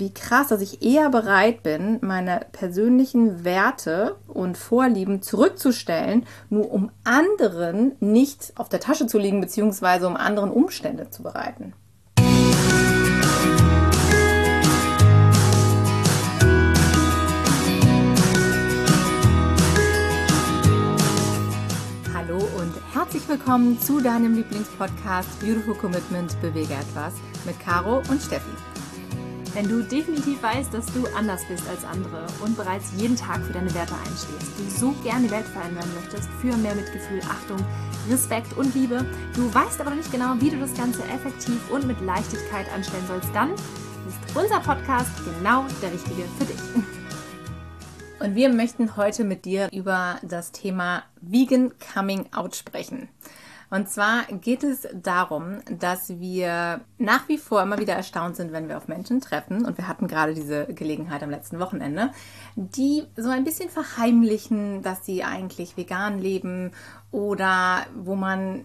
wie krass, dass ich eher bereit bin, meine persönlichen Werte und Vorlieben zurückzustellen, nur um anderen nicht auf der Tasche zu liegen, beziehungsweise um anderen Umstände zu bereiten. Hallo und herzlich willkommen zu deinem Lieblingspodcast Beautiful Commitment Bewege etwas mit Caro und Steffi. Wenn du definitiv weißt, dass du anders bist als andere und bereits jeden Tag für deine Werte einstehst, du so gerne die Welt verändern möchtest, für mehr Mitgefühl, Achtung, Respekt und Liebe, du weißt aber noch nicht genau, wie du das Ganze effektiv und mit Leichtigkeit anstellen sollst, dann ist unser Podcast genau der richtige für dich. Und wir möchten heute mit dir über das Thema Vegan Coming Out sprechen. Und zwar geht es darum, dass wir nach wie vor immer wieder erstaunt sind, wenn wir auf Menschen treffen. Und wir hatten gerade diese Gelegenheit am letzten Wochenende, die so ein bisschen verheimlichen, dass sie eigentlich vegan leben oder wo man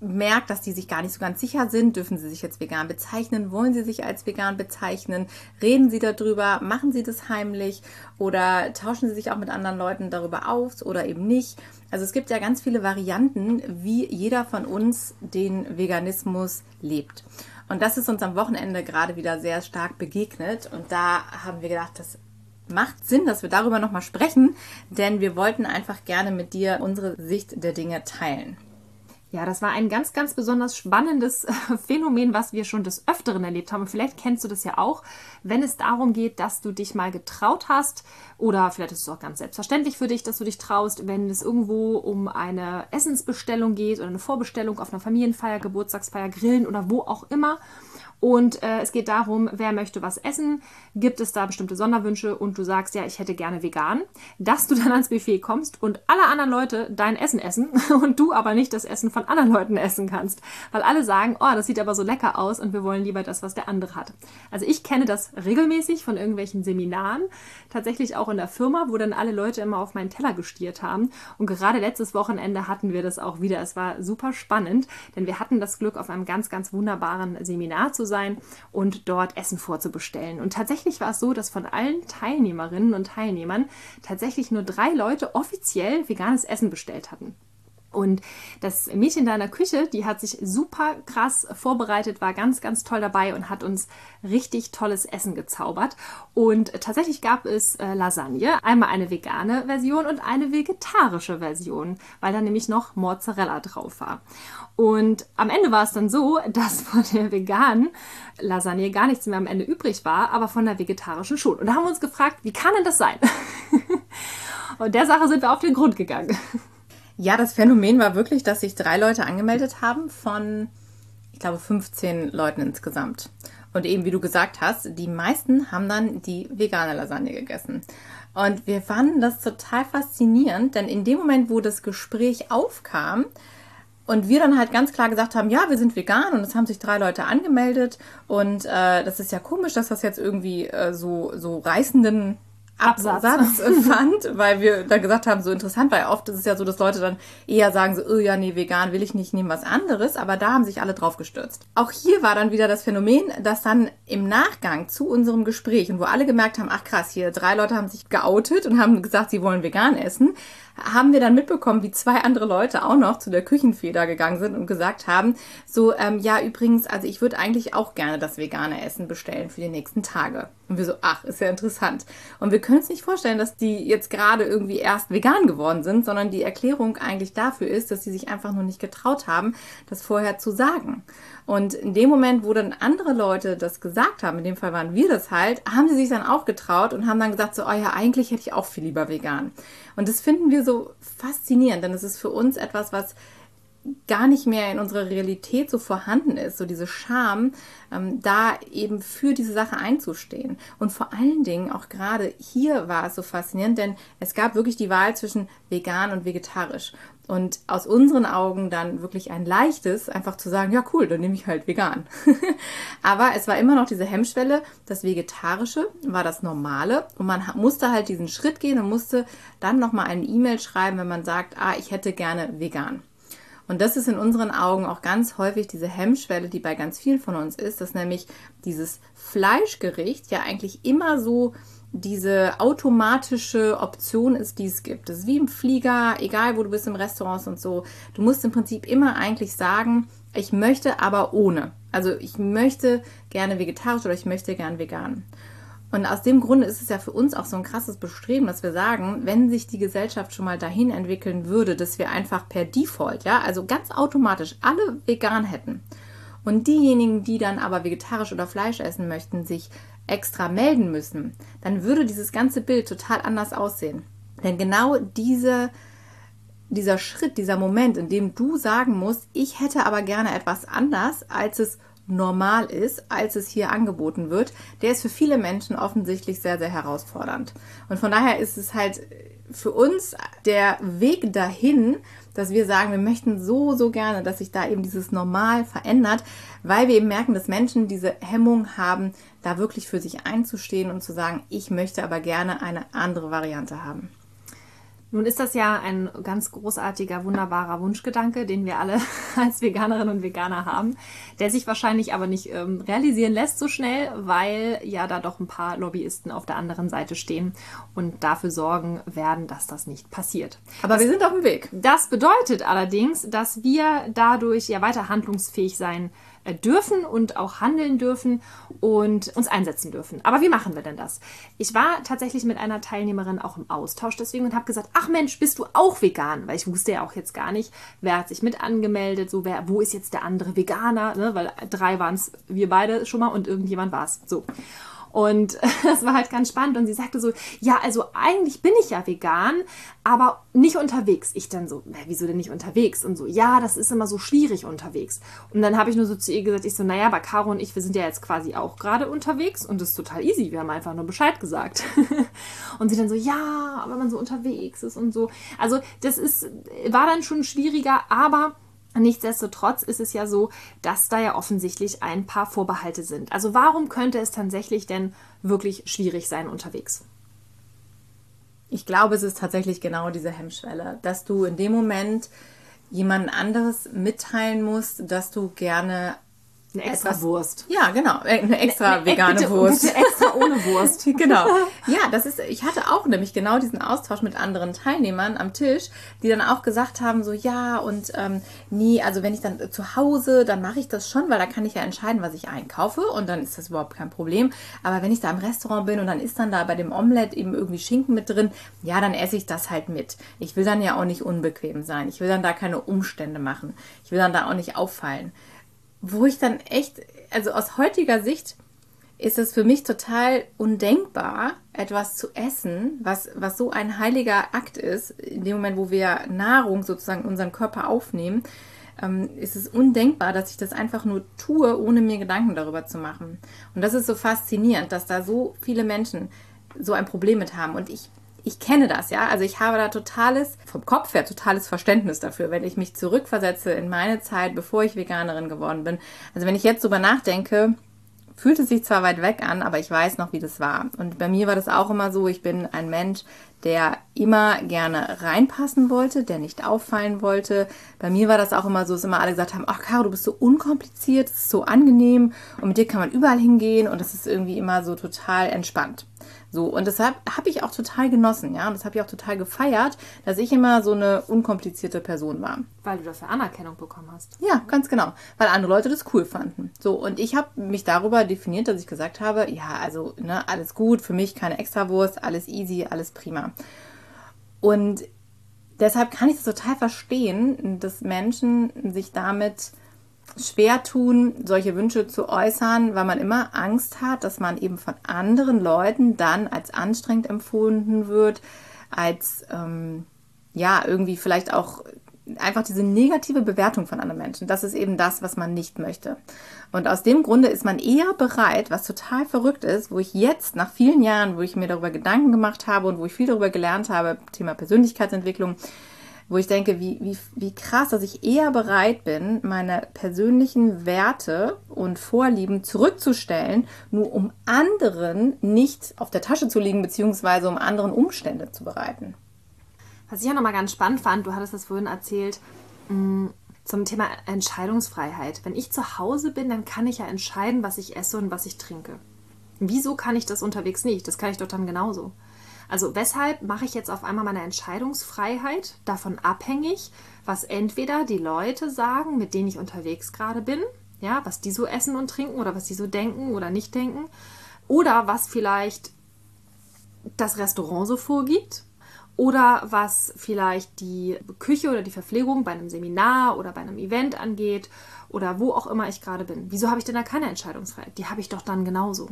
merkt, dass die sich gar nicht so ganz sicher sind, dürfen sie sich jetzt vegan bezeichnen, wollen sie sich als vegan bezeichnen, reden sie darüber, machen sie das heimlich oder tauschen sie sich auch mit anderen Leuten darüber aus oder eben nicht. Also es gibt ja ganz viele Varianten, wie jeder von uns den Veganismus lebt. Und das ist uns am Wochenende gerade wieder sehr stark begegnet und da haben wir gedacht, das macht Sinn, dass wir darüber nochmal sprechen, denn wir wollten einfach gerne mit dir unsere Sicht der Dinge teilen. Ja, das war ein ganz, ganz besonders spannendes Phänomen, was wir schon des Öfteren erlebt haben. Und vielleicht kennst du das ja auch, wenn es darum geht, dass du dich mal getraut hast oder vielleicht ist es auch ganz selbstverständlich für dich, dass du dich traust, wenn es irgendwo um eine Essensbestellung geht oder eine Vorbestellung auf einer Familienfeier, Geburtstagsfeier, Grillen oder wo auch immer. Und äh, es geht darum, wer möchte was essen, gibt es da bestimmte Sonderwünsche? Und du sagst, ja, ich hätte gerne vegan, dass du dann ans Buffet kommst und alle anderen Leute dein Essen essen und du aber nicht das Essen von anderen Leuten essen kannst, weil alle sagen, oh, das sieht aber so lecker aus und wir wollen lieber das, was der andere hat. Also ich kenne das regelmäßig von irgendwelchen Seminaren, tatsächlich auch in der Firma, wo dann alle Leute immer auf meinen Teller gestiert haben und gerade letztes Wochenende hatten wir das auch wieder. Es war super spannend, denn wir hatten das Glück, auf einem ganz, ganz wunderbaren Seminar zu sein und dort Essen vorzubestellen. Und tatsächlich war es so, dass von allen Teilnehmerinnen und Teilnehmern tatsächlich nur drei Leute offiziell veganes Essen bestellt hatten. Und das Mädchen da in der Küche, die hat sich super krass vorbereitet, war ganz, ganz toll dabei und hat uns richtig tolles Essen gezaubert. Und tatsächlich gab es äh, Lasagne, einmal eine vegane Version und eine vegetarische Version, weil da nämlich noch Mozzarella drauf war. Und am Ende war es dann so, dass von der veganen Lasagne gar nichts mehr am Ende übrig war, aber von der vegetarischen schon. Und da haben wir uns gefragt, wie kann denn das sein? und der Sache sind wir auf den Grund gegangen. Ja, das Phänomen war wirklich, dass sich drei Leute angemeldet haben von, ich glaube, 15 Leuten insgesamt. Und eben, wie du gesagt hast, die meisten haben dann die vegane Lasagne gegessen. Und wir fanden das total faszinierend, denn in dem Moment, wo das Gespräch aufkam, und wir dann halt ganz klar gesagt haben, ja, wir sind vegan und es haben sich drei Leute angemeldet und äh, das ist ja komisch, dass das jetzt irgendwie äh, so, so reißenden Absatz, Absatz fand, weil wir da gesagt haben, so interessant, weil oft ist es ja so, dass Leute dann eher sagen so, oh ja, nee, vegan will ich nicht, nehmen was anderes, aber da haben sich alle drauf gestürzt. Auch hier war dann wieder das Phänomen, dass dann im Nachgang zu unserem Gespräch und wo alle gemerkt haben, ach krass, hier drei Leute haben sich geoutet und haben gesagt, sie wollen vegan essen, haben wir dann mitbekommen, wie zwei andere Leute auch noch zu der Küchenfeder gegangen sind und gesagt haben, so, ähm, ja, übrigens, also ich würde eigentlich auch gerne das vegane Essen bestellen für die nächsten Tage. Und wir so, ach, ist ja interessant. Und wir können uns nicht vorstellen, dass die jetzt gerade irgendwie erst vegan geworden sind, sondern die Erklärung eigentlich dafür ist, dass sie sich einfach nur nicht getraut haben, das vorher zu sagen. Und in dem Moment, wo dann andere Leute das gesagt haben, in dem Fall waren wir das halt, haben sie sich dann auch getraut und haben dann gesagt, so, oh ja, eigentlich hätte ich auch viel lieber vegan. Und das finden wir so faszinierend, denn es ist für uns etwas, was gar nicht mehr in unserer Realität so vorhanden ist, so diese Scham, ähm, da eben für diese Sache einzustehen. Und vor allen Dingen auch gerade hier war es so faszinierend, denn es gab wirklich die Wahl zwischen vegan und vegetarisch. Und aus unseren Augen dann wirklich ein leichtes, einfach zu sagen, ja cool, dann nehme ich halt vegan. Aber es war immer noch diese Hemmschwelle, das Vegetarische war das Normale und man musste halt diesen Schritt gehen und musste dann nochmal eine E-Mail schreiben, wenn man sagt, ah, ich hätte gerne vegan. Und das ist in unseren Augen auch ganz häufig diese Hemmschwelle, die bei ganz vielen von uns ist, dass nämlich dieses Fleischgericht ja eigentlich immer so diese automatische Option ist, die es gibt. Das ist wie im Flieger, egal wo du bist, im Restaurant und so. Du musst im Prinzip immer eigentlich sagen, ich möchte aber ohne. Also ich möchte gerne vegetarisch oder ich möchte gerne vegan. Und aus dem Grunde ist es ja für uns auch so ein krasses Bestreben, dass wir sagen, wenn sich die Gesellschaft schon mal dahin entwickeln würde, dass wir einfach per Default, ja, also ganz automatisch alle vegan hätten. Und diejenigen, die dann aber vegetarisch oder Fleisch essen möchten, sich extra melden müssen, dann würde dieses ganze Bild total anders aussehen. Denn genau diese, dieser Schritt, dieser Moment, in dem du sagen musst, ich hätte aber gerne etwas anders, als es normal ist, als es hier angeboten wird, der ist für viele Menschen offensichtlich sehr, sehr herausfordernd. Und von daher ist es halt für uns der Weg dahin, dass wir sagen, wir möchten so, so gerne, dass sich da eben dieses Normal verändert, weil wir eben merken, dass Menschen diese Hemmung haben, da wirklich für sich einzustehen und zu sagen, ich möchte aber gerne eine andere Variante haben. Nun ist das ja ein ganz großartiger, wunderbarer Wunschgedanke, den wir alle als Veganerinnen und Veganer haben, der sich wahrscheinlich aber nicht ähm, realisieren lässt so schnell, weil ja da doch ein paar Lobbyisten auf der anderen Seite stehen und dafür sorgen werden, dass das nicht passiert. Aber das, wir sind auf dem Weg. Das bedeutet allerdings, dass wir dadurch ja weiter handlungsfähig sein dürfen und auch handeln dürfen und uns einsetzen dürfen. Aber wie machen wir denn das? Ich war tatsächlich mit einer Teilnehmerin auch im Austausch deswegen und habe gesagt, ach Mensch, bist du auch vegan? Weil ich wusste ja auch jetzt gar nicht, wer hat sich mit angemeldet, so wer, wo ist jetzt der andere Veganer, ne? weil drei waren es wir beide schon mal und irgendjemand war es. So. Und das war halt ganz spannend. Und sie sagte so, ja, also eigentlich bin ich ja vegan, aber nicht unterwegs. Ich dann so, wieso denn nicht unterwegs? Und so, ja, das ist immer so schwierig unterwegs. Und dann habe ich nur so zu ihr gesagt, ich so, naja, aber Caro und ich, wir sind ja jetzt quasi auch gerade unterwegs und das ist total easy. Wir haben einfach nur Bescheid gesagt. und sie dann so, ja, aber wenn man so unterwegs ist und so. Also das ist, war dann schon schwieriger, aber Nichtsdestotrotz ist es ja so, dass da ja offensichtlich ein paar Vorbehalte sind. Also warum könnte es tatsächlich denn wirklich schwierig sein unterwegs? Ich glaube, es ist tatsächlich genau diese Hemmschwelle, dass du in dem Moment jemand anderes mitteilen musst, dass du gerne eine extra etwas, Wurst. Ja, genau. Äh, eine extra eine, vegane bitte, Wurst. Bitte extra ohne Wurst. genau. Ja, das ist, ich hatte auch nämlich genau diesen Austausch mit anderen Teilnehmern am Tisch, die dann auch gesagt haben, so ja und ähm, nee, also wenn ich dann zu Hause, dann mache ich das schon, weil da kann ich ja entscheiden, was ich einkaufe und dann ist das überhaupt kein Problem. Aber wenn ich da im Restaurant bin und dann ist dann da bei dem Omelette eben irgendwie Schinken mit drin, ja, dann esse ich das halt mit. Ich will dann ja auch nicht unbequem sein. Ich will dann da keine Umstände machen. Ich will dann da auch nicht auffallen wo ich dann echt, also aus heutiger Sicht ist es für mich total undenkbar, etwas zu essen, was, was so ein heiliger Akt ist, in dem Moment, wo wir Nahrung sozusagen in unseren Körper aufnehmen, ähm, ist es undenkbar, dass ich das einfach nur tue, ohne mir Gedanken darüber zu machen. Und das ist so faszinierend, dass da so viele Menschen so ein Problem mit haben. Und ich ich kenne das, ja. Also ich habe da totales, vom Kopf her totales Verständnis dafür, wenn ich mich zurückversetze in meine Zeit, bevor ich Veganerin geworden bin. Also wenn ich jetzt drüber nachdenke, fühlt es sich zwar weit weg an, aber ich weiß noch, wie das war. Und bei mir war das auch immer so, ich bin ein Mensch, der immer gerne reinpassen wollte, der nicht auffallen wollte. Bei mir war das auch immer so, dass immer alle gesagt haben, ach Caro, du bist so unkompliziert, es ist so angenehm und mit dir kann man überall hingehen und das ist irgendwie immer so total entspannt. So, und deshalb habe ich auch total genossen, ja, und das habe ich auch total gefeiert, dass ich immer so eine unkomplizierte Person war. Weil du dafür Anerkennung bekommen hast. Ja, ganz genau. Weil andere Leute das cool fanden. So, und ich habe mich darüber definiert, dass ich gesagt habe, ja, also, ne, alles gut, für mich keine Extrawurst, alles easy, alles prima. Und deshalb kann ich das total verstehen, dass Menschen sich damit schwer tun, solche Wünsche zu äußern, weil man immer Angst hat, dass man eben von anderen Leuten dann als anstrengend empfunden wird, als ähm, ja, irgendwie vielleicht auch einfach diese negative Bewertung von anderen Menschen. Das ist eben das, was man nicht möchte. Und aus dem Grunde ist man eher bereit, was total verrückt ist, wo ich jetzt nach vielen Jahren, wo ich mir darüber Gedanken gemacht habe und wo ich viel darüber gelernt habe, Thema Persönlichkeitsentwicklung, wo ich denke, wie, wie, wie krass, dass ich eher bereit bin, meine persönlichen Werte und Vorlieben zurückzustellen, nur um anderen nicht auf der Tasche zu liegen, beziehungsweise um anderen Umstände zu bereiten. Was ich ja nochmal ganz spannend fand, du hattest das vorhin erzählt, mm, zum Thema Entscheidungsfreiheit. Wenn ich zu Hause bin, dann kann ich ja entscheiden, was ich esse und was ich trinke. Wieso kann ich das unterwegs nicht? Das kann ich doch dann genauso. Also weshalb mache ich jetzt auf einmal meine Entscheidungsfreiheit davon abhängig, was entweder die Leute sagen, mit denen ich unterwegs gerade bin, ja, was die so essen und trinken oder was die so denken oder nicht denken, oder was vielleicht das Restaurant so vorgibt oder was vielleicht die Küche oder die Verpflegung bei einem Seminar oder bei einem Event angeht oder wo auch immer ich gerade bin. Wieso habe ich denn da keine Entscheidungsfreiheit? Die habe ich doch dann genauso.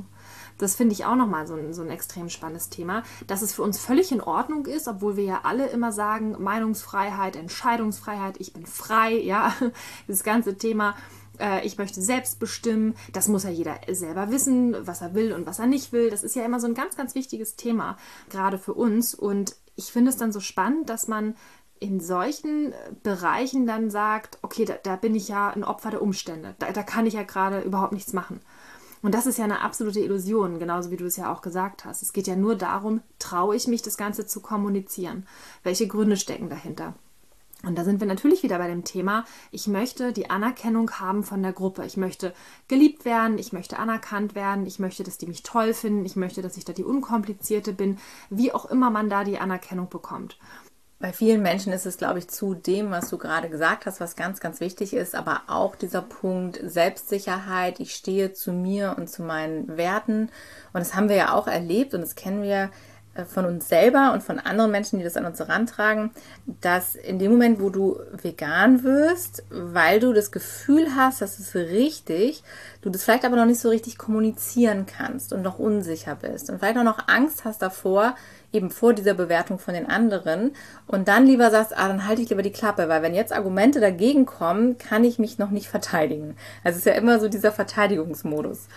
Das finde ich auch nochmal so ein, so ein extrem spannendes Thema, dass es für uns völlig in Ordnung ist, obwohl wir ja alle immer sagen, Meinungsfreiheit, Entscheidungsfreiheit, ich bin frei, ja, das ganze Thema äh, ich möchte selbst bestimmen. Das muss ja jeder selber wissen, was er will und was er nicht will. Das ist ja immer so ein ganz, ganz wichtiges Thema, gerade für uns. Und ich finde es dann so spannend, dass man in solchen Bereichen dann sagt, okay, da, da bin ich ja ein Opfer der Umstände. Da, da kann ich ja gerade überhaupt nichts machen. Und das ist ja eine absolute Illusion, genauso wie du es ja auch gesagt hast. Es geht ja nur darum, traue ich mich, das Ganze zu kommunizieren? Welche Gründe stecken dahinter? Und da sind wir natürlich wieder bei dem Thema, ich möchte die Anerkennung haben von der Gruppe. Ich möchte geliebt werden, ich möchte anerkannt werden, ich möchte, dass die mich toll finden, ich möchte, dass ich da die Unkomplizierte bin, wie auch immer man da die Anerkennung bekommt. Bei vielen Menschen ist es, glaube ich, zu dem, was du gerade gesagt hast, was ganz, ganz wichtig ist, aber auch dieser Punkt Selbstsicherheit. Ich stehe zu mir und zu meinen Werten. Und das haben wir ja auch erlebt und das kennen wir von uns selber und von anderen Menschen, die das an uns herantragen, dass in dem Moment, wo du vegan wirst, weil du das Gefühl hast, das ist richtig, du das vielleicht aber noch nicht so richtig kommunizieren kannst und noch unsicher bist und vielleicht auch noch Angst hast davor, eben vor dieser Bewertung von den anderen und dann lieber sagst, ah, dann halte ich lieber die Klappe, weil wenn jetzt Argumente dagegen kommen, kann ich mich noch nicht verteidigen. Also es ist ja immer so dieser Verteidigungsmodus.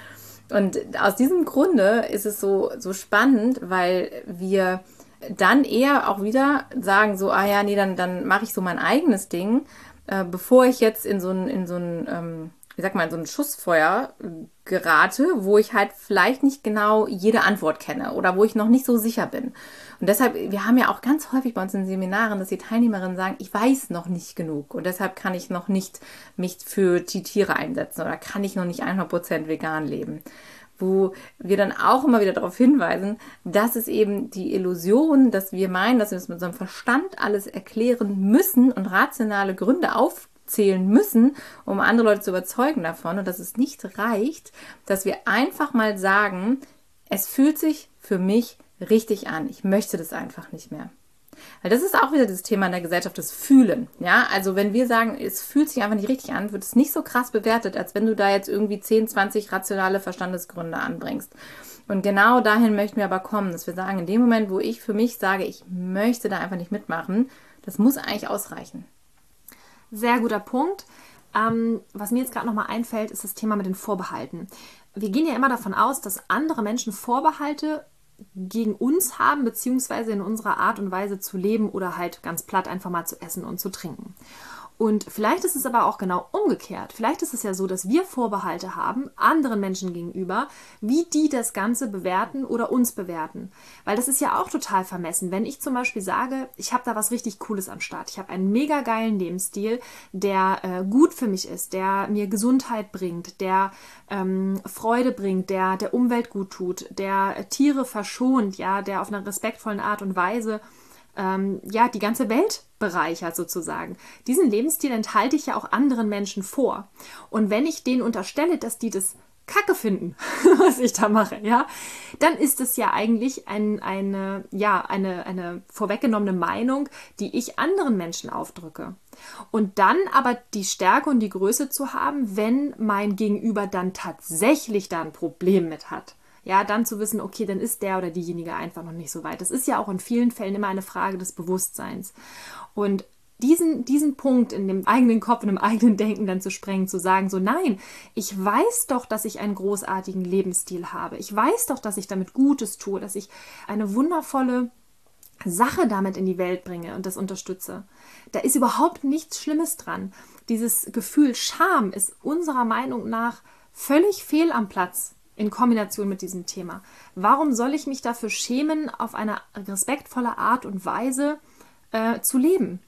Und aus diesem Grunde ist es so, so spannend, weil wir dann eher auch wieder sagen, so, ah ja, nee, dann, dann mache ich so mein eigenes Ding, äh, bevor ich jetzt in so ein, in so ein ähm, wie sagt man, so ein Schussfeuer gerate, wo ich halt vielleicht nicht genau jede Antwort kenne oder wo ich noch nicht so sicher bin. Und deshalb, wir haben ja auch ganz häufig bei uns in Seminaren, dass die Teilnehmerinnen sagen, ich weiß noch nicht genug und deshalb kann ich noch nicht mich für die Tiere einsetzen oder kann ich noch nicht 100% vegan leben. Wo wir dann auch immer wieder darauf hinweisen, dass es eben die Illusion, dass wir meinen, dass wir es mit unserem Verstand alles erklären müssen und rationale Gründe auf zählen müssen, um andere Leute zu überzeugen davon und dass es nicht reicht, dass wir einfach mal sagen, es fühlt sich für mich richtig an. Ich möchte das einfach nicht mehr. Weil das ist auch wieder das Thema in der Gesellschaft, das Fühlen. Ja, also wenn wir sagen, es fühlt sich einfach nicht richtig an, wird es nicht so krass bewertet, als wenn du da jetzt irgendwie 10, 20 rationale Verstandesgründe anbringst. Und genau dahin möchten wir aber kommen, dass wir sagen, in dem Moment, wo ich für mich sage, ich möchte da einfach nicht mitmachen, das muss eigentlich ausreichen. Sehr guter Punkt. Ähm, was mir jetzt gerade nochmal einfällt, ist das Thema mit den Vorbehalten. Wir gehen ja immer davon aus, dass andere Menschen Vorbehalte gegen uns haben, beziehungsweise in unserer Art und Weise zu leben oder halt ganz platt einfach mal zu essen und zu trinken. Und vielleicht ist es aber auch genau umgekehrt. Vielleicht ist es ja so, dass wir Vorbehalte haben anderen Menschen gegenüber, wie die das Ganze bewerten oder uns bewerten. Weil das ist ja auch total vermessen. Wenn ich zum Beispiel sage, ich habe da was richtig Cooles am Start, ich habe einen mega geilen Lebensstil, der äh, gut für mich ist, der mir Gesundheit bringt, der ähm, Freude bringt, der der Umwelt gut tut, der Tiere verschont, ja, der auf einer respektvollen Art und Weise ähm, ja, die ganze Welt bereichert sozusagen. Diesen Lebensstil enthalte ich ja auch anderen Menschen vor. Und wenn ich denen unterstelle, dass die das Kacke finden, was ich da mache, ja, dann ist es ja eigentlich ein, eine, ja, eine, eine vorweggenommene Meinung, die ich anderen Menschen aufdrücke. Und dann aber die Stärke und die Größe zu haben, wenn mein Gegenüber dann tatsächlich da ein Problem mit hat ja, dann zu wissen, okay, dann ist der oder diejenige einfach noch nicht so weit. Das ist ja auch in vielen Fällen immer eine Frage des Bewusstseins. Und diesen, diesen Punkt in dem eigenen Kopf, in dem eigenen Denken dann zu sprengen, zu sagen, so nein, ich weiß doch, dass ich einen großartigen Lebensstil habe. Ich weiß doch, dass ich damit Gutes tue, dass ich eine wundervolle Sache damit in die Welt bringe und das unterstütze. Da ist überhaupt nichts Schlimmes dran. Dieses Gefühl Scham ist unserer Meinung nach völlig fehl am Platz in Kombination mit diesem Thema. Warum soll ich mich dafür schämen, auf eine respektvolle Art und Weise äh, zu leben?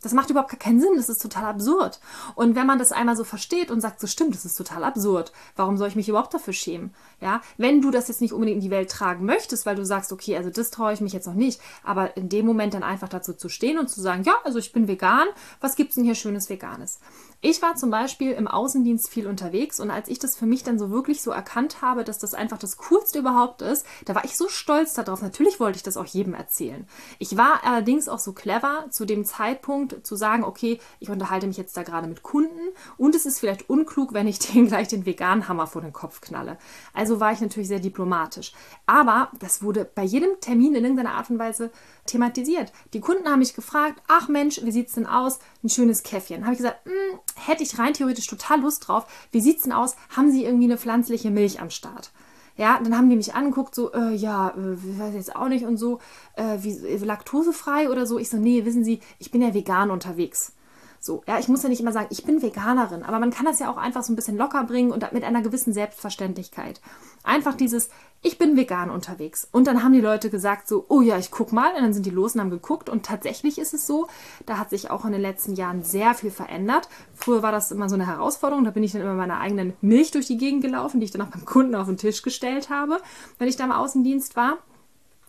Das macht überhaupt gar keinen Sinn, das ist total absurd. Und wenn man das einmal so versteht und sagt, so stimmt, das ist total absurd, warum soll ich mich überhaupt dafür schämen? Ja, wenn du das jetzt nicht unbedingt in die Welt tragen möchtest, weil du sagst, okay, also das traue ich mich jetzt noch nicht, aber in dem Moment dann einfach dazu zu stehen und zu sagen, ja, also ich bin vegan, was gibt's denn hier schönes Veganes? Ich war zum Beispiel im Außendienst viel unterwegs und als ich das für mich dann so wirklich so erkannt habe, dass das einfach das Coolste überhaupt ist, da war ich so stolz darauf. Natürlich wollte ich das auch jedem erzählen. Ich war allerdings auch so clever, zu dem Zeitpunkt zu sagen, okay, ich unterhalte mich jetzt da gerade mit Kunden und es ist vielleicht unklug, wenn ich denen gleich den veganen Hammer vor den Kopf knalle. Also war ich natürlich sehr diplomatisch. Aber das wurde bei jedem Termin in irgendeiner Art und Weise thematisiert. Die Kunden haben mich gefragt, ach Mensch, wie sieht's denn aus? Ein schönes Käffchen. Habe ich gesagt, hm, hätte ich rein theoretisch total Lust drauf. Wie sieht's denn aus? Haben Sie irgendwie eine pflanzliche Milch am Start? Ja, dann haben die mich angeguckt, so, äh, ja, äh, weiß jetzt auch nicht und so, äh, wie, äh, laktosefrei oder so. Ich so, nee, wissen Sie, ich bin ja vegan unterwegs. So, ja, ich muss ja nicht immer sagen, ich bin Veganerin, aber man kann das ja auch einfach so ein bisschen locker bringen und mit einer gewissen Selbstverständlichkeit. Einfach dieses, ich bin vegan unterwegs. Und dann haben die Leute gesagt so, oh ja, ich guck mal. Und dann sind die los und haben geguckt. Und tatsächlich ist es so, da hat sich auch in den letzten Jahren sehr viel verändert. Früher war das immer so eine Herausforderung. Da bin ich dann immer meiner eigenen Milch durch die Gegend gelaufen, die ich dann auch beim Kunden auf den Tisch gestellt habe, wenn ich da im Außendienst war.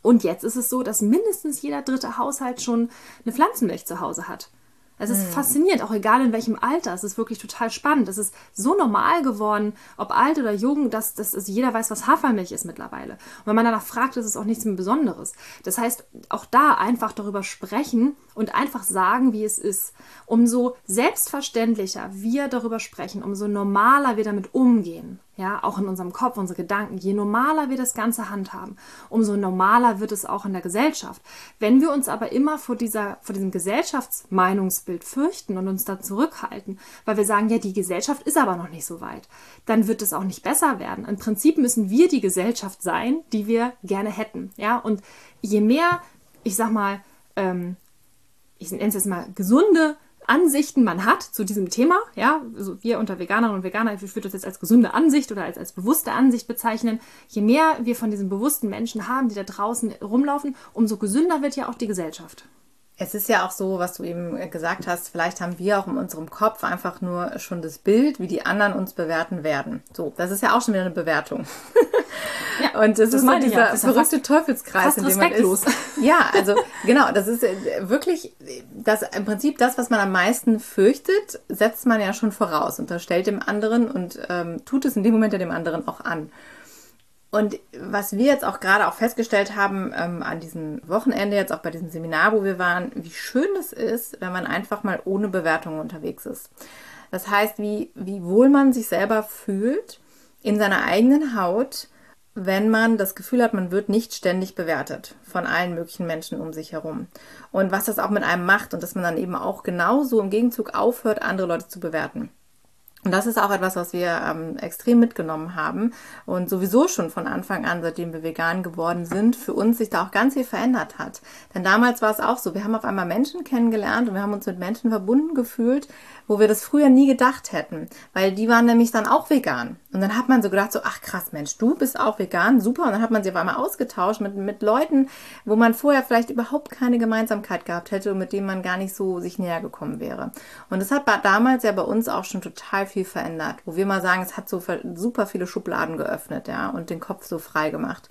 Und jetzt ist es so, dass mindestens jeder dritte Haushalt schon eine Pflanzenmilch zu Hause hat. Es ist mhm. faszinierend, auch egal in welchem Alter. Es ist wirklich total spannend. Es ist so normal geworden, ob alt oder jung, dass, dass also jeder weiß, was Hafermilch ist mittlerweile. Und wenn man danach fragt, ist es auch nichts mehr Besonderes. Das heißt, auch da einfach darüber sprechen und einfach sagen, wie es ist. Umso selbstverständlicher wir darüber sprechen, umso normaler wir damit umgehen ja, auch in unserem Kopf, unsere Gedanken. Je normaler wir das Ganze handhaben, umso normaler wird es auch in der Gesellschaft. Wenn wir uns aber immer vor dieser, vor diesem Gesellschaftsmeinungsbild fürchten und uns da zurückhalten, weil wir sagen, ja, die Gesellschaft ist aber noch nicht so weit, dann wird es auch nicht besser werden. Im Prinzip müssen wir die Gesellschaft sein, die wir gerne hätten, ja, und je mehr, ich sag mal, ähm, ich nenne es jetzt mal gesunde Ansichten man hat zu diesem Thema. Ja, also wir unter Veganerinnen und Veganer, ich würde das jetzt als gesunde Ansicht oder als, als bewusste Ansicht bezeichnen. Je mehr wir von diesen bewussten Menschen haben, die da draußen rumlaufen, umso gesünder wird ja auch die Gesellschaft. Es ist ja auch so, was du eben gesagt hast, vielleicht haben wir auch in unserem Kopf einfach nur schon das Bild, wie die anderen uns bewerten werden. So, das ist ja auch schon wieder eine Bewertung. Ja, und das, das ist so dieser ja. verrückte Teufelskreis, in dem man ist. Ja, also genau, das ist äh, wirklich das im Prinzip das, was man am meisten fürchtet, setzt man ja schon voraus, unterstellt dem anderen und ähm, tut es in dem Moment ja dem anderen auch an. Und was wir jetzt auch gerade auch festgestellt haben ähm, an diesem Wochenende, jetzt auch bei diesem Seminar, wo wir waren, wie schön es ist, wenn man einfach mal ohne Bewertung unterwegs ist. Das heißt, wie, wie wohl man sich selber fühlt in seiner eigenen Haut, wenn man das Gefühl hat, man wird nicht ständig bewertet von allen möglichen Menschen um sich herum. Und was das auch mit einem macht und dass man dann eben auch genauso im Gegenzug aufhört, andere Leute zu bewerten. Und das ist auch etwas, was wir ähm, extrem mitgenommen haben und sowieso schon von Anfang an, seitdem wir vegan geworden sind, für uns sich da auch ganz viel verändert hat. Denn damals war es auch so, wir haben auf einmal Menschen kennengelernt und wir haben uns mit Menschen verbunden gefühlt, wo wir das früher nie gedacht hätten, weil die waren nämlich dann auch vegan. Und dann hat man so gedacht, so, ach krass, Mensch, du bist auch vegan, super. Und dann hat man sich auf einmal ausgetauscht mit, mit Leuten, wo man vorher vielleicht überhaupt keine Gemeinsamkeit gehabt hätte und mit denen man gar nicht so sich näher gekommen wäre. Und das hat damals ja bei uns auch schon total viel verändert, wo wir mal sagen, es hat so super viele Schubladen geöffnet, ja, und den Kopf so frei gemacht.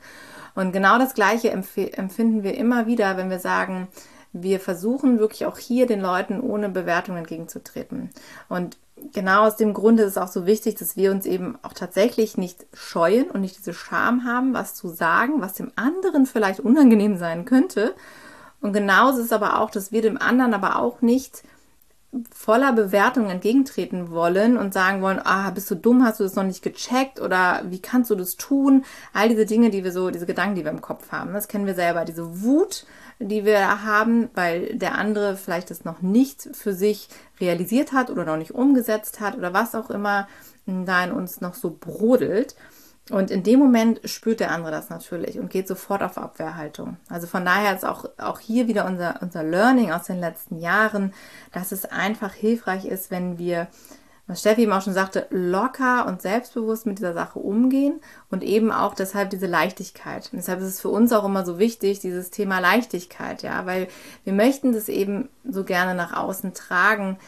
Und genau das Gleiche empfinden wir immer wieder, wenn wir sagen, wir versuchen wirklich auch hier den Leuten ohne Bewertung entgegenzutreten. Und genau aus dem Grunde ist es auch so wichtig, dass wir uns eben auch tatsächlich nicht scheuen und nicht diese Scham haben, was zu sagen, was dem anderen vielleicht unangenehm sein könnte. Und genauso ist es aber auch, dass wir dem anderen aber auch nicht voller Bewertung entgegentreten wollen und sagen wollen, ah, bist du dumm, hast du das noch nicht gecheckt oder wie kannst du das tun? All diese Dinge, die wir so, diese Gedanken, die wir im Kopf haben, das kennen wir selber, diese Wut, die wir haben, weil der andere vielleicht das noch nicht für sich realisiert hat oder noch nicht umgesetzt hat oder was auch immer da in uns noch so brodelt. Und in dem Moment spürt der andere das natürlich und geht sofort auf Abwehrhaltung. Also von daher ist auch, auch hier wieder unser, unser Learning aus den letzten Jahren, dass es einfach hilfreich ist, wenn wir was Steffi eben auch schon sagte, locker und selbstbewusst mit dieser Sache umgehen und eben auch deshalb diese Leichtigkeit. Und deshalb ist es für uns auch immer so wichtig, dieses Thema Leichtigkeit, ja, weil wir möchten das eben so gerne nach außen tragen,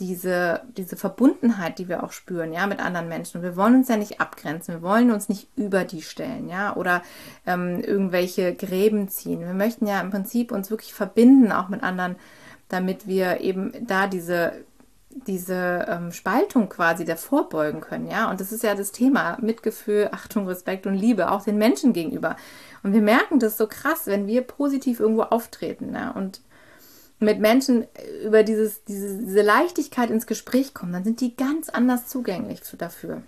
diese, diese Verbundenheit, die wir auch spüren, ja, mit anderen Menschen. Und wir wollen uns ja nicht abgrenzen, wir wollen uns nicht über die stellen, ja, oder ähm, irgendwelche Gräben ziehen. Wir möchten ja im Prinzip uns wirklich verbinden, auch mit anderen, damit wir eben da diese diese ähm, Spaltung quasi davor beugen können, ja. Und das ist ja das Thema Mitgefühl, Achtung, Respekt und Liebe, auch den Menschen gegenüber. Und wir merken das so krass, wenn wir positiv irgendwo auftreten, ja. Und mit Menschen über dieses, diese, diese Leichtigkeit ins Gespräch kommen, dann sind die ganz anders zugänglich dafür.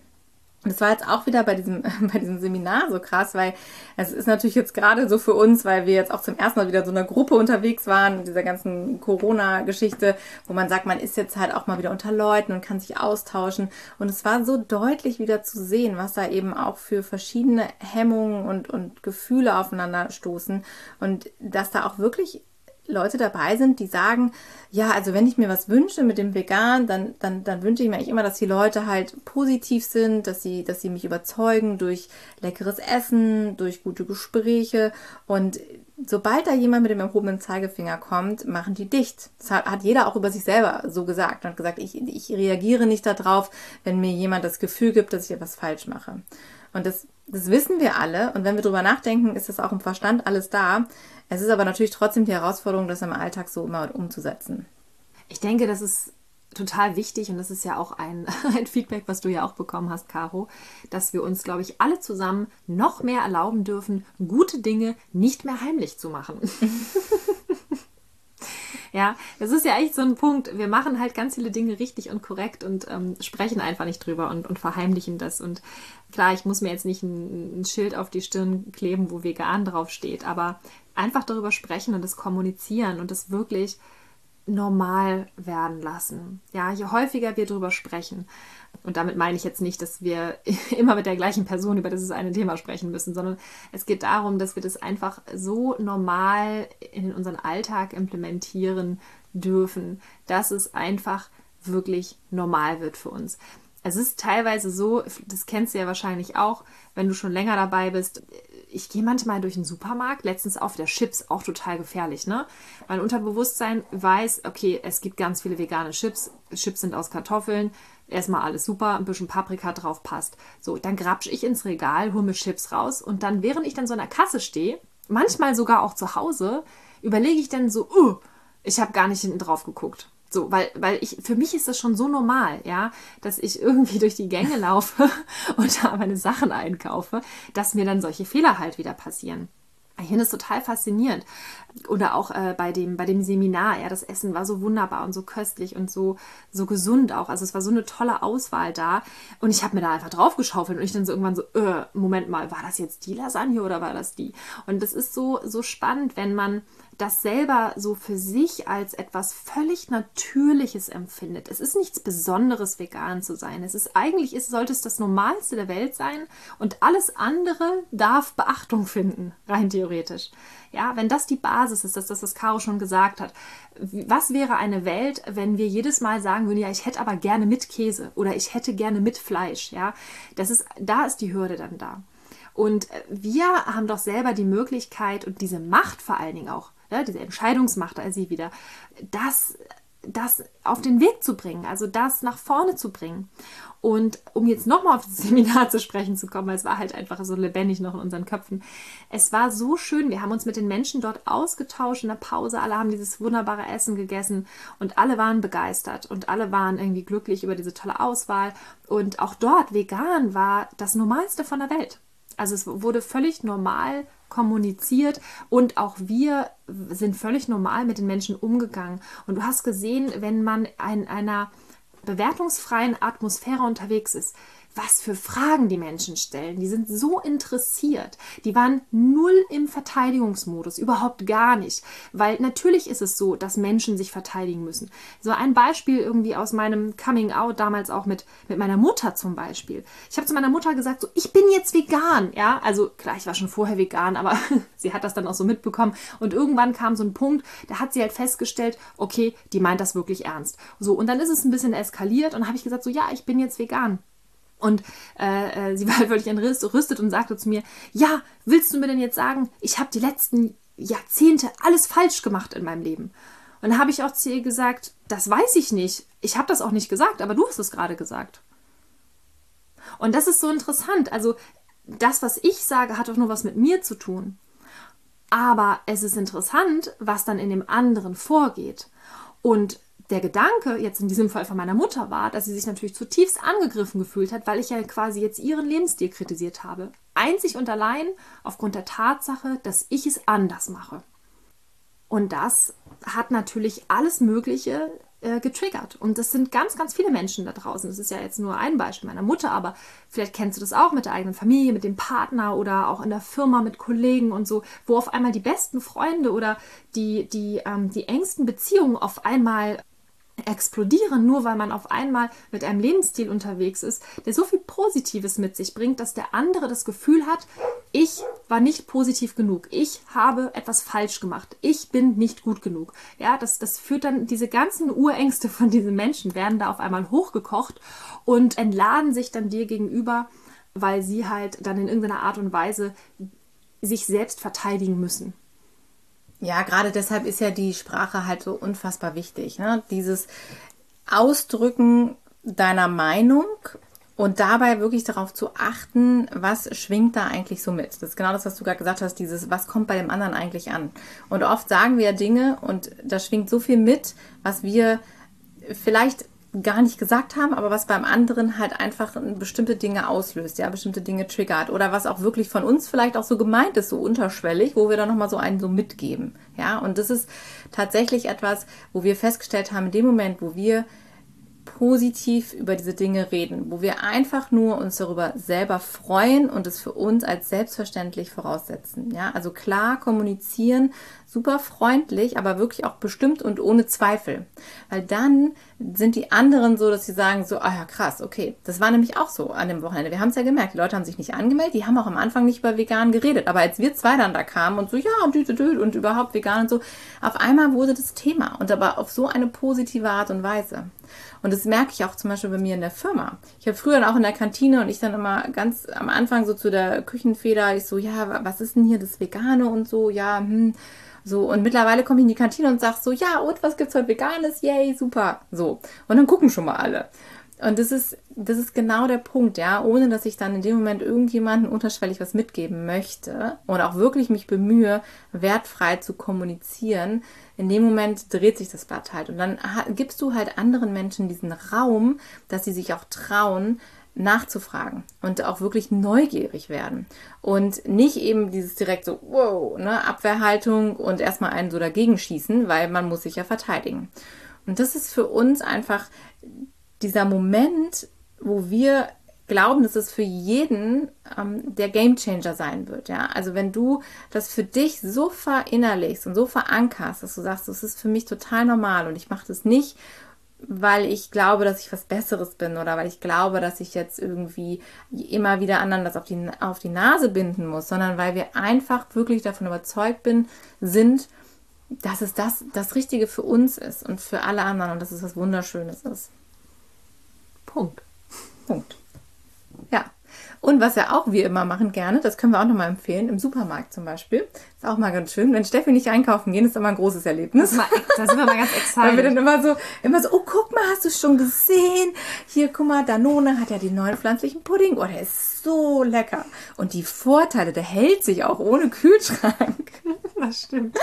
Das war jetzt auch wieder bei diesem, bei diesem Seminar so krass, weil es ist natürlich jetzt gerade so für uns, weil wir jetzt auch zum ersten Mal wieder so einer Gruppe unterwegs waren, dieser ganzen Corona-Geschichte, wo man sagt, man ist jetzt halt auch mal wieder unter Leuten und kann sich austauschen. Und es war so deutlich wieder zu sehen, was da eben auch für verschiedene Hemmungen und, und Gefühle aufeinander stoßen und dass da auch wirklich Leute dabei sind, die sagen, ja, also wenn ich mir was wünsche mit dem Vegan, dann, dann, dann wünsche ich mir eigentlich immer, dass die Leute halt positiv sind, dass sie, dass sie mich überzeugen durch leckeres Essen, durch gute Gespräche und sobald da jemand mit dem erhobenen Zeigefinger kommt, machen die dicht. Das hat, hat jeder auch über sich selber so gesagt und gesagt, ich, ich reagiere nicht darauf, wenn mir jemand das Gefühl gibt, dass ich etwas falsch mache. Und das, das wissen wir alle. Und wenn wir drüber nachdenken, ist das auch im Verstand alles da. Es ist aber natürlich trotzdem die Herausforderung, das im Alltag so immer umzusetzen. Ich denke, das ist total wichtig und das ist ja auch ein, ein Feedback, was du ja auch bekommen hast, Caro, dass wir uns, glaube ich, alle zusammen noch mehr erlauben dürfen, gute Dinge nicht mehr heimlich zu machen. ja, das ist ja echt so ein Punkt. Wir machen halt ganz viele Dinge richtig und korrekt und ähm, sprechen einfach nicht drüber und, und verheimlichen das. Und klar, ich muss mir jetzt nicht ein, ein Schild auf die Stirn kleben, wo vegan drauf steht, aber einfach darüber sprechen und es kommunizieren und es wirklich normal werden lassen. Ja, je häufiger wir darüber sprechen, und damit meine ich jetzt nicht, dass wir immer mit der gleichen Person über dieses eine Thema sprechen müssen, sondern es geht darum, dass wir das einfach so normal in unseren Alltag implementieren dürfen, dass es einfach wirklich normal wird für uns. Es ist teilweise so, das kennst du ja wahrscheinlich auch, wenn du schon länger dabei bist, ich gehe manchmal durch den Supermarkt, letztens auf der Chips, auch total gefährlich, ne? Mein Unterbewusstsein weiß, okay, es gibt ganz viele vegane Chips. Chips sind aus Kartoffeln. Erstmal alles super, ein bisschen Paprika drauf passt. So, dann grapsch ich ins Regal, hole mir Chips raus und dann, während ich dann so an der Kasse stehe, manchmal sogar auch zu Hause, überlege ich dann so, uh, ich habe gar nicht hinten drauf geguckt. So, weil, weil ich, für mich ist das schon so normal, ja, dass ich irgendwie durch die Gänge laufe und da meine Sachen einkaufe, dass mir dann solche Fehler halt wieder passieren. Ich finde es total faszinierend. Oder auch äh, bei, dem, bei dem Seminar, ja, das Essen war so wunderbar und so köstlich und so, so gesund auch. Also es war so eine tolle Auswahl da. Und ich habe mir da einfach draufgeschaufelt und ich dann so irgendwann so, äh, Moment mal, war das jetzt die Lasagne oder war das die? Und das ist so, so spannend, wenn man das selber so für sich als etwas völlig Natürliches empfindet. Es ist nichts Besonderes, vegan zu sein. Es ist eigentlich, ist, sollte es das Normalste der Welt sein und alles andere darf Beachtung finden, rein theoretisch. Ja, wenn das die Basis ist, das ist das, was Caro schon gesagt hat. Was wäre eine Welt, wenn wir jedes Mal sagen würden, ja, ich hätte aber gerne mit Käse oder ich hätte gerne mit Fleisch, ja? Das ist, da ist die Hürde dann da. Und wir haben doch selber die Möglichkeit und diese Macht vor allen Dingen auch, ja, diese Entscheidungsmacht als sie wieder, das, das auf den Weg zu bringen, also das nach vorne zu bringen. Und um jetzt nochmal auf das Seminar zu sprechen zu kommen, es war halt einfach so lebendig noch in unseren Köpfen. Es war so schön, wir haben uns mit den Menschen dort ausgetauscht in der Pause, alle haben dieses wunderbare Essen gegessen und alle waren begeistert und alle waren irgendwie glücklich über diese tolle Auswahl. Und auch dort, vegan war das Normalste von der Welt. Also es wurde völlig normal kommuniziert und auch wir sind völlig normal mit den Menschen umgegangen. Und du hast gesehen, wenn man in einer bewertungsfreien Atmosphäre unterwegs ist, was für Fragen die Menschen stellen. Die sind so interessiert. Die waren null im Verteidigungsmodus, überhaupt gar nicht. Weil natürlich ist es so, dass Menschen sich verteidigen müssen. So ein Beispiel irgendwie aus meinem Coming Out damals auch mit, mit meiner Mutter zum Beispiel. Ich habe zu meiner Mutter gesagt, so, ich bin jetzt vegan. Ja, also klar, ich war schon vorher vegan, aber sie hat das dann auch so mitbekommen. Und irgendwann kam so ein Punkt, da hat sie halt festgestellt, okay, die meint das wirklich ernst. So, und dann ist es ein bisschen eskaliert und habe ich gesagt, so, ja, ich bin jetzt vegan. Und äh, äh, sie war halt wirklich entrüstet und sagte zu mir, ja, willst du mir denn jetzt sagen, ich habe die letzten Jahrzehnte alles falsch gemacht in meinem Leben? Und dann habe ich auch zu ihr gesagt, das weiß ich nicht. Ich habe das auch nicht gesagt, aber du hast es gerade gesagt. Und das ist so interessant. Also das, was ich sage, hat doch nur was mit mir zu tun. Aber es ist interessant, was dann in dem anderen vorgeht. Und der Gedanke jetzt in diesem Fall von meiner Mutter war, dass sie sich natürlich zutiefst angegriffen gefühlt hat, weil ich ja quasi jetzt ihren Lebensstil kritisiert habe. Einzig und allein aufgrund der Tatsache, dass ich es anders mache. Und das hat natürlich alles Mögliche äh, getriggert. Und das sind ganz, ganz viele Menschen da draußen. Das ist ja jetzt nur ein Beispiel meiner Mutter, aber vielleicht kennst du das auch mit der eigenen Familie, mit dem Partner oder auch in der Firma mit Kollegen und so, wo auf einmal die besten Freunde oder die, die, ähm, die engsten Beziehungen auf einmal explodieren, nur weil man auf einmal mit einem Lebensstil unterwegs ist, der so viel Positives mit sich bringt, dass der andere das Gefühl hat, ich war nicht positiv genug, ich habe etwas falsch gemacht, ich bin nicht gut genug. Ja, das, das führt dann, diese ganzen Urängste von diesen Menschen werden da auf einmal hochgekocht und entladen sich dann dir gegenüber, weil sie halt dann in irgendeiner Art und Weise sich selbst verteidigen müssen. Ja, gerade deshalb ist ja die Sprache halt so unfassbar wichtig. Ne? Dieses Ausdrücken deiner Meinung und dabei wirklich darauf zu achten, was schwingt da eigentlich so mit. Das ist genau das, was du gerade gesagt hast, dieses, was kommt bei dem anderen eigentlich an. Und oft sagen wir ja Dinge und da schwingt so viel mit, was wir vielleicht gar nicht gesagt haben, aber was beim anderen halt einfach bestimmte Dinge auslöst, ja, bestimmte Dinge triggert oder was auch wirklich von uns vielleicht auch so gemeint ist, so unterschwellig, wo wir dann nochmal so einen so mitgeben, ja, und das ist tatsächlich etwas, wo wir festgestellt haben, in dem Moment, wo wir positiv über diese Dinge reden, wo wir einfach nur uns darüber selber freuen und es für uns als selbstverständlich voraussetzen. Ja, also klar kommunizieren, super freundlich, aber wirklich auch bestimmt und ohne Zweifel. Weil dann sind die anderen so, dass sie sagen so, ah ja, krass, okay. Das war nämlich auch so an dem Wochenende. Wir haben es ja gemerkt, die Leute haben sich nicht angemeldet, die haben auch am Anfang nicht über vegan geredet. Aber als wir zwei dann da kamen und so, ja, und düte und überhaupt vegan und so, auf einmal wurde das Thema. Und aber auf so eine positive Art und Weise. Und das merke ich auch zum Beispiel bei mir in der Firma. Ich habe früher dann auch in der Kantine und ich dann immer ganz am Anfang so zu der Küchenfeder, ich so, ja, was ist denn hier das Vegane und so, ja, hm. So, und mittlerweile komme ich in die Kantine und sage so, ja, und was gibt's heute Veganes? Yay, super. So. Und dann gucken schon mal alle. Und das ist, das ist genau der Punkt, ja, ohne dass ich dann in dem Moment irgendjemanden unterschwellig was mitgeben möchte und auch wirklich mich bemühe, wertfrei zu kommunizieren, in dem Moment dreht sich das Blatt halt. Und dann gibst du halt anderen Menschen diesen Raum, dass sie sich auch trauen, nachzufragen und auch wirklich neugierig werden und nicht eben dieses direkt so, wow, ne, Abwehrhaltung und erstmal einen so dagegen schießen, weil man muss sich ja verteidigen. Und das ist für uns einfach dieser Moment, wo wir glauben, dass es für jeden ähm, der Gamechanger sein wird. Ja, also wenn du das für dich so verinnerlichst und so verankerst, dass du sagst, das ist für mich total normal und ich mache das nicht, weil ich glaube, dass ich was Besseres bin oder weil ich glaube, dass ich jetzt irgendwie immer wieder anderen das auf die, auf die Nase binden muss, sondern weil wir einfach wirklich davon überzeugt bin, sind, dass es das, das Richtige für uns ist und für alle anderen und dass es was Wunderschönes ist. Punkt. Punkt. Und was ja auch wir immer machen gerne, das können wir auch nochmal empfehlen, im Supermarkt zum Beispiel. Ist auch mal ganz schön. Wenn Steffi nicht einkaufen gehen, ist immer ein großes Erlebnis. Da sind wir mal ganz excited. Weil wir dann immer so, immer so, oh, guck mal, hast du schon gesehen? Hier, guck mal, Danone hat ja den neuen pflanzlichen Pudding. Oh, der ist so lecker. Und die Vorteile, der hält sich auch ohne Kühlschrank. Das stimmt.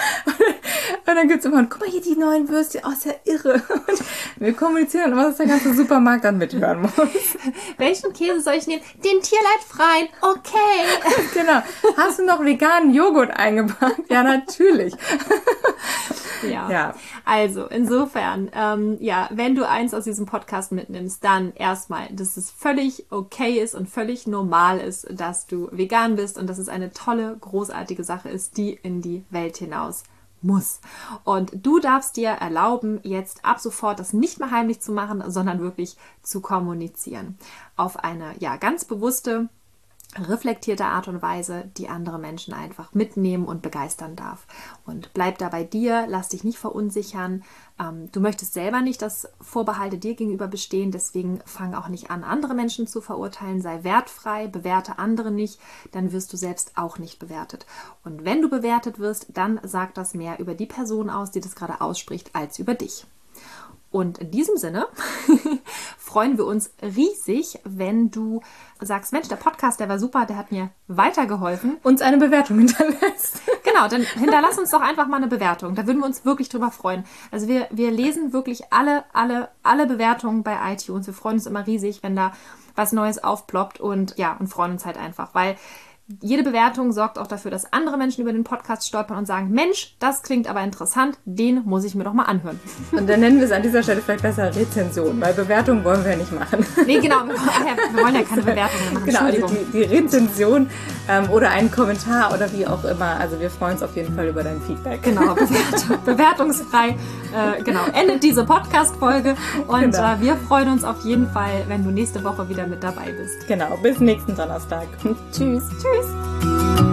Und dann gibt es immer, guck mal hier die neuen Würstchen, oh, ist ja irre. Und wir kommunizieren immer, dass der ganze Supermarkt dann mithören muss. Welchen Käse soll ich nehmen? Den tierleidfreien. Okay. genau. Hast du noch veganen Joghurt eingepackt? Ja, natürlich. Ja. Ja. Also, insofern, ähm, ja, wenn du eins aus diesem Podcast mitnimmst, dann erstmal, dass es völlig okay ist und völlig normal ist, dass du vegan bist und dass es eine tolle, großartige Sache ist, die in die Welt hinaus muss. Und du darfst dir erlauben, jetzt ab sofort das nicht mehr heimlich zu machen, sondern wirklich zu kommunizieren. Auf eine, ja, ganz bewusste, reflektierte Art und Weise, die andere Menschen einfach mitnehmen und begeistern darf. Und bleib da bei dir, lass dich nicht verunsichern. Ähm, du möchtest selber nicht, dass Vorbehalte dir gegenüber bestehen, deswegen fang auch nicht an, andere Menschen zu verurteilen. Sei wertfrei, bewerte andere nicht, dann wirst du selbst auch nicht bewertet. Und wenn du bewertet wirst, dann sagt das mehr über die Person aus, die das gerade ausspricht, als über dich. Und in diesem Sinne freuen wir uns riesig, wenn du sagst, Mensch, der Podcast, der war super, der hat mir weitergeholfen. Uns eine Bewertung hinterlässt. Genau, dann hinterlass uns doch einfach mal eine Bewertung. Da würden wir uns wirklich drüber freuen. Also wir, wir lesen wirklich alle, alle, alle Bewertungen bei iTunes. Wir freuen uns immer riesig, wenn da was Neues aufploppt und ja, und freuen uns halt einfach, weil jede Bewertung sorgt auch dafür, dass andere Menschen über den Podcast stolpern und sagen, Mensch, das klingt aber interessant, den muss ich mir doch mal anhören. Und dann nennen wir es an dieser Stelle vielleicht besser Rezension, weil Bewertung wollen wir ja nicht machen. Nee, genau, wir, wir wollen ja keine Bewertungen machen. Genau, also die, die Rezension ähm, oder einen Kommentar oder wie auch immer. Also wir freuen uns auf jeden Fall über dein Feedback. Genau, Bewertung, bewertungsfrei. Äh, genau, endet diese Podcast-Folge. Und Genau. äh, wir freuen uns auf jeden Fall, wenn du nächste Woche wieder mit dabei bist. Genau, bis nächsten Donnerstag. Tschüss. Tschüss. cheers!